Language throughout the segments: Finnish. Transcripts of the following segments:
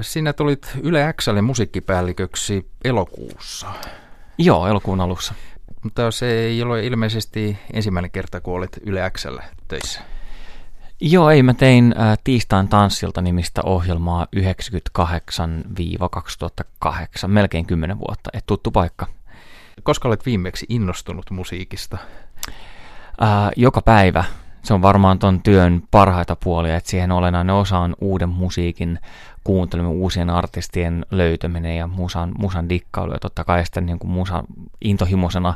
Sinä tulit Yle Xlle musiikkipäälliköksi elokuussa. Joo, elokuun alussa. Mutta se ei ole ilmeisesti ensimmäinen kerta, kun olet Yle Xlle töissä. Joo, ei. Mä tein ä, Tiistain tanssilta nimistä ohjelmaa 98-2008, melkein 10 vuotta. Et tuttu paikka. Koska olet viimeksi innostunut musiikista? Ä, joka päivä. Se on varmaan ton työn parhaita puolia, että siihen olennainen osa on uuden musiikin kuunteleminen, uusien artistien löytäminen ja musan, musan dikkailu. Ja totta kai sitten niin kuin musa, intohimoisena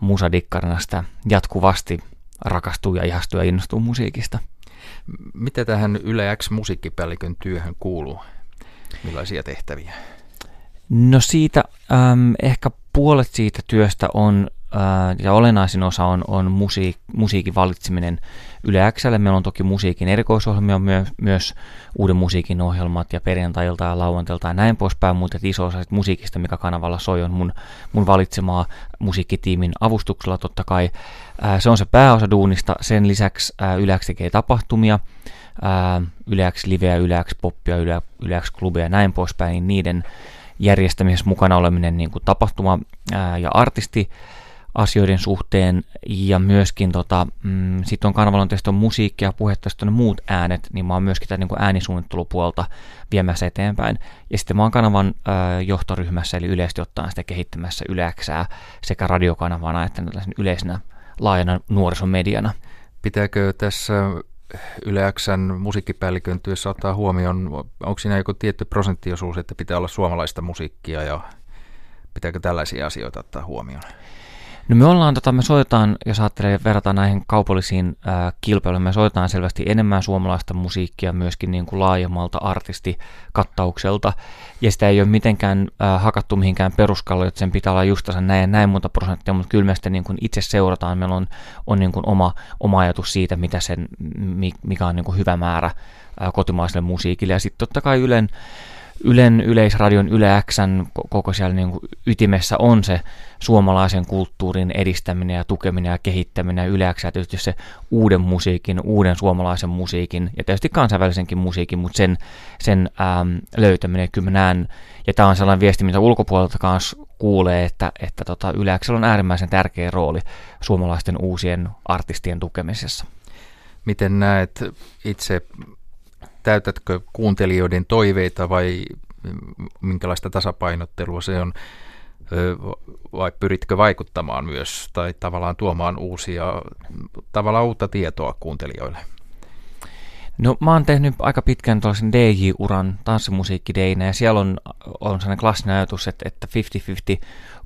musadikkarina sitä jatkuvasti rakastuu ja ihastuu ja innostuu musiikista. Mitä tähän Yle X musiikkipäällikön työhön kuuluu? Millaisia tehtäviä? No siitä äm, ehkä puolet siitä työstä on, ja olennaisin osa on, on musiik, musiikin valitseminen Yle Xlle. Meillä on toki musiikin erikoisohjelmia, myö, myös uuden musiikin ohjelmat ja perjantailta ja lauantailta ja näin poispäin, mutta iso osa musiikista, mikä kanavalla soi, on mun, mun valitsemaa musiikkitiimin avustuksella totta kai. Ää, se on se pääosa duunista. Sen lisäksi ää, Yle X tekee tapahtumia, ää, Yle X liveä, Yle X poppia, Yle, Yle X klubia ja näin poispäin, niin niiden järjestämisessä mukana oleminen niin kuin tapahtuma- ää, ja artisti asioiden suhteen ja myöskin tota, mm, sitten on kanavalla on tietysti on musiikkia, puhetta, sitten on muut äänet, niin mä oon myöskin tätä niin äänisuunnittelupuolta viemässä eteenpäin. Ja sitten mä oon kanavan ää, johtoryhmässä, eli yleisesti ottaen sitä kehittämässä yleäksää sekä radiokanavana että yleisenä laajana nuorisomediana. Pitääkö tässä Yle Xn musiikkipäällikön työssä ottaa huomioon, onko siinä joku tietty prosenttiosuus, että pitää olla suomalaista musiikkia ja pitääkö tällaisia asioita ottaa huomioon? No me ollaan, tota, me soitetaan, jos ajattelee verrata näihin kaupallisiin ää, kilpailuihin, me soitetaan selvästi enemmän suomalaista musiikkia myöskin niin kuin laajemmalta artistikattaukselta, ja sitä ei ole mitenkään ää, hakattu mihinkään peruskalloon, että sen pitää olla justansa näin ja näin monta prosenttia, mutta kyllä me sitten niin kuin itse seurataan, meillä on, on niin kuin oma, oma ajatus siitä, mitä sen, mikä on niin kuin hyvä määrä ää, kotimaiselle musiikille, ja sitten totta kai Ylen Ylen, Yleisradion, Yle Xn koko siellä niin ytimessä on se suomalaisen kulttuurin edistäminen ja tukeminen ja kehittäminen ja Yle X, tietysti se uuden musiikin, uuden suomalaisen musiikin ja tietysti kansainvälisenkin musiikin, mutta sen, sen äm, löytäminen, kyllä näen, ja tämä on sellainen viesti, mitä ulkopuolelta kanssa kuulee, että, että tota, Yle X on äärimmäisen tärkeä rooli suomalaisten uusien artistien tukemisessa. Miten näet itse täytätkö kuuntelijoiden toiveita vai minkälaista tasapainottelua se on, vai pyritkö vaikuttamaan myös tai tavallaan tuomaan uusia, tavallaan uutta tietoa kuuntelijoille? No mä oon tehnyt aika pitkän tuollaisen DJ-uran tanssimusiikkideinä ja siellä on, on sellainen klassinen ajatus, että, että 50-50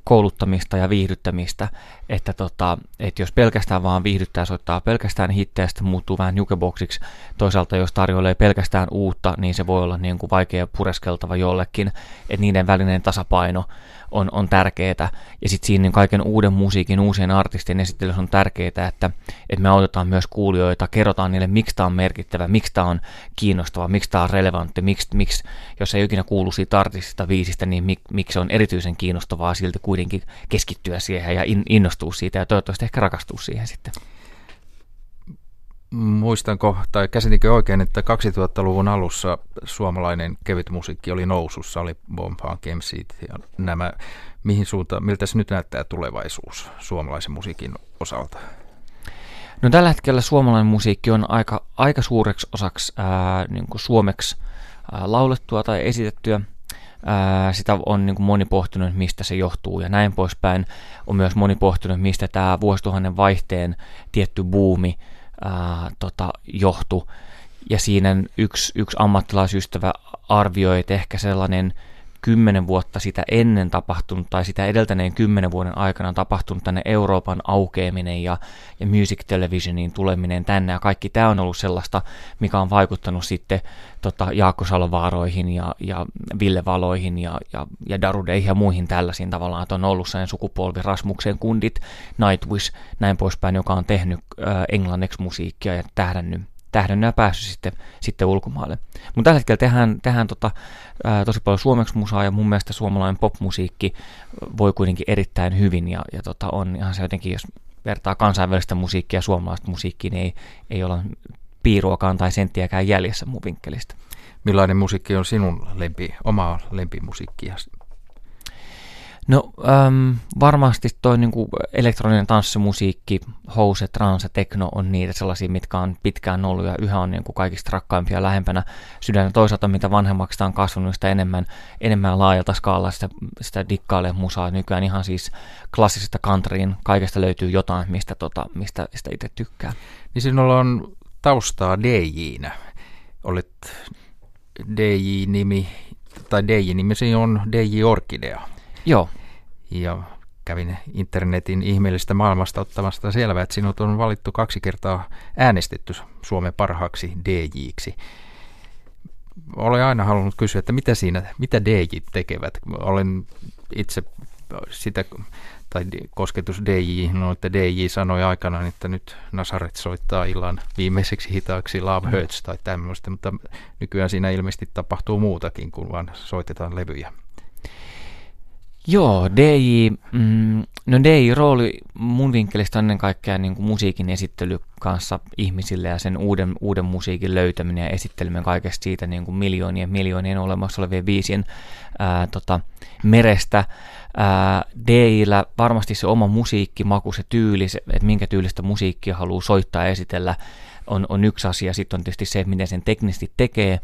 kouluttamista ja viihdyttämistä, että, tota, että jos pelkästään vaan viihdyttää, soittaa pelkästään hittejä, sitten muuttuu vähän jukeboxiksi. Toisaalta jos tarjoilee pelkästään uutta, niin se voi olla niin kuin vaikea pureskeltava jollekin, että niiden välinen tasapaino on, on tärkeää. Ja sitten siinä niin kaiken uuden musiikin, uusien artistien esittelyssä on tärkeää, että, että me autetaan myös kuulijoita, kerrotaan niille, miksi tämä on merkittävä, miksi tämä on kiinnostava, miksi tämä on relevantti, miksi, miksi jos ei ikinä kuulu siitä artistista viisistä, niin mik, miksi on erityisen kiinnostavaa silti kuitenkin keskittyä siihen ja in, innostua siitä ja toivottavasti ehkä rakastua siihen sitten. Muistanko tai käsitinkö oikein, että 2000-luvun alussa suomalainen kevyt musiikki oli nousussa, oli Bombaan, Kemsit ja nämä. Mihin suuntaan, miltä se nyt näyttää tulevaisuus suomalaisen musiikin osalta? No tällä hetkellä suomalainen musiikki on aika, aika suureksi osaksi ää, niin kuin suomeksi ää, laulettua tai esitettyä. Ää, sitä on niin kuin moni pohtinut, mistä se johtuu ja näin poispäin. On myös moni pohtinut, mistä tämä vuosituhannen vaihteen tietty buumi tota, johtu. Ja siinä yksi, yksi ammattilaisystävä arvioi, että ehkä sellainen kymmenen vuotta sitä ennen tapahtunut tai sitä edeltäneen kymmenen vuoden aikana tapahtunut tänne Euroopan aukeaminen ja, ja music televisioniin tuleminen tänne. Ja kaikki tämä on ollut sellaista, mikä on vaikuttanut sitten tota, Jaakko Salovaaroihin ja, ja Ville Valoihin ja, ja, ja Darudeihin ja muihin tällaisiin tavallaan, että on ollut sen sukupolvi Rasmuksen kundit, Nightwish, näin poispäin, joka on tehnyt äh, englanniksi musiikkia ja tähdännyt tähdennä päässyt sitten, sitten ulkomaille. Mutta tällä hetkellä tehdään, tehdään tota, ää, tosi paljon suomeksi musaa ja mun mielestä suomalainen popmusiikki voi kuitenkin erittäin hyvin ja, ja tota, on ihan se jotenkin, jos vertaa kansainvälistä musiikkia ja suomalaista musiikkia, niin ei, ei olla piiruakaan tai senttiäkään jäljessä mun vinkkelistä. Millainen musiikki on sinun lempi, oma lempimusiikkia? No äm, varmasti toi niinku elektroninen tanssimusiikki, house, trance, tekno on niitä sellaisia, mitkä on pitkään ollut ja yhä on niinku kaikista rakkaimpia lähempänä sydäntä. Toisaalta mitä vanhemmaksi on kasvanut, sitä enemmän, enemmän laajalta skaalalla sitä, sitä dikkailee musaa. Nykyään ihan siis klassisesta countryin kaikesta löytyy jotain, mistä, tota, mistä sitä itse tykkää. Niin sinulla on taustaa DJ-nä. Olet DJ-nimi, tai DJ-nimesi on DJ Orkidea. Joo. Ja kävin internetin ihmeellistä maailmasta ottamasta selvää, että sinut on valittu kaksi kertaa äänestetty Suomen parhaaksi DJiksi. Olen aina halunnut kysyä, että mitä siinä, mitä DJ tekevät. Olen itse sitä, tai kosketus DJ, no että DJ sanoi aikanaan, että nyt Nasaret soittaa illan viimeiseksi hitaaksi Love Hurts tai tämmöistä, mutta nykyään siinä ilmeisesti tapahtuu muutakin kuin vaan soitetaan levyjä. Joo, DJ, mm, no DJ-rooli mun vinkkelistä ennen kaikkea niin kuin musiikin esittely kanssa ihmisille ja sen uuden, uuden musiikin löytäminen ja esitteleminen kaikesta siitä niin kuin miljoonien miljoonien olemassa olevien viisien ää, tota, merestä. Ää, DJllä varmasti se oma musiikkimaku, se tyyli, se, että minkä tyylistä musiikkia haluaa soittaa ja esitellä, on, on yksi asia. Sitten on tietysti se, miten sen teknisesti tekee,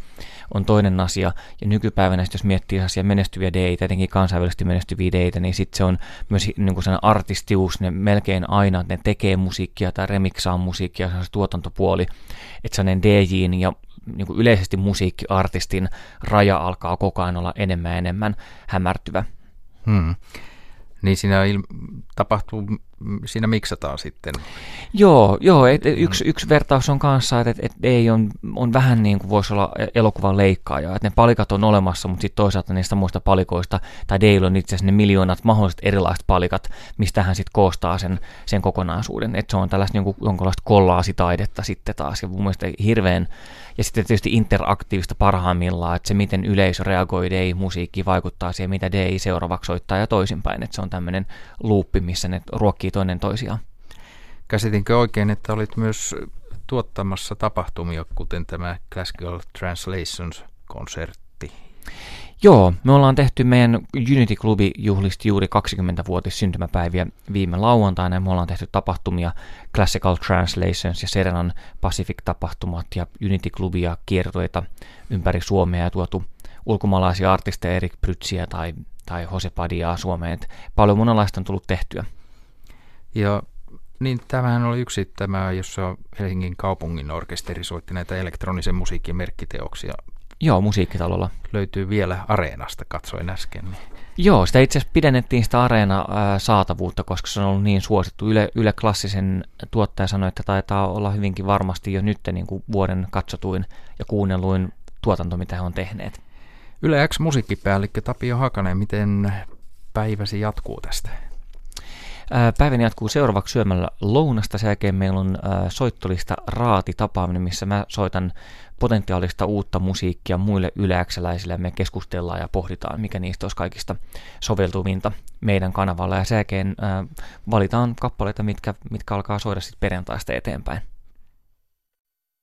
on toinen asia. Ja nykypäivänä, jos miettii asia menestyviä deitä, tietenkin kansainvälisesti menestyviä deitä, niin sitten se on myös niin kuin artistius, ne melkein aina, että ne tekee musiikkia tai remiksaa musiikkia, se on se tuotantopuoli. Että sellainen DJin ja niin kuin yleisesti musiikkiartistin raja alkaa koko ajan olla enemmän ja enemmän hämärtyvä. Hmm. Niin siinä il- tapahtuu, siinä miksataan sitten. Joo, joo et, et, yksi, yksi vertaus on kanssa, että et, et ei on, on vähän niin kuin voisi olla elokuvan leikkaaja, että ne palikat on olemassa, mutta sitten toisaalta niistä muista palikoista, tai Dale on itse asiassa ne miljoonat mahdolliset erilaiset palikat, mistä hän sitten koostaa sen, sen kokonaisuuden, että se on tällaista jonkun, jonkinlaista kollaasitaidetta sitten taas, ja mun mielestä hirveän ja sitten tietysti interaktiivista parhaimmillaan, että se miten yleisö reagoi DI-musiikki vaikuttaa siihen, mitä DI seuraavaksi soittaa ja toisinpäin. Että se on tämmöinen luuppi, missä ne ruokkii toinen toisiaan. Käsitinkö oikein, että olit myös tuottamassa tapahtumia, kuten tämä Classical Translations-konsertti? Joo, me ollaan tehty meidän Unity-klubi juhlisti juuri 20-vuotis syntymäpäiviä viime lauantaina. Me ollaan tehty tapahtumia Classical Translations ja Serenan Pacific-tapahtumat ja Unity-klubia kiertoita ympäri Suomea ja tuotu ulkomaalaisia artisteja, Erik Prytsiä tai, tai Jose Padiaa Suomeen. Et paljon monenlaista on tullut tehtyä. Ja niin, tämähän oli yksi tämä, jossa Helsingin kaupungin orkesteri soitti näitä elektronisen musiikin merkkiteoksia Joo, musiikkitalolla. Löytyy vielä Areenasta, katsoin äsken. Niin. Joo, sitä itse asiassa pidennettiin sitä Areena-saatavuutta, koska se on ollut niin suosittu. Yle, Yle Klassisen tuottaja sanoi, että taitaa olla hyvinkin varmasti jo nyt niin kuin vuoden katsotuin ja kuunnelluin tuotanto, mitä he on tehneet. Yle X musiikkipäällikkö Tapio Hakanen, miten päiväsi jatkuu tästä? Päivän jatkuu seuraavaksi syömällä lounasta. Sen jälkeen meillä on soittolista raati tapaaminen, missä mä soitan potentiaalista uutta musiikkia muille yleäkseläisille. Me keskustellaan ja pohditaan, mikä niistä olisi kaikista soveltuvinta meidän kanavalla. Ja sen jälkeen valitaan kappaleita, mitkä, mitkä alkaa soida sitten perjantaista eteenpäin.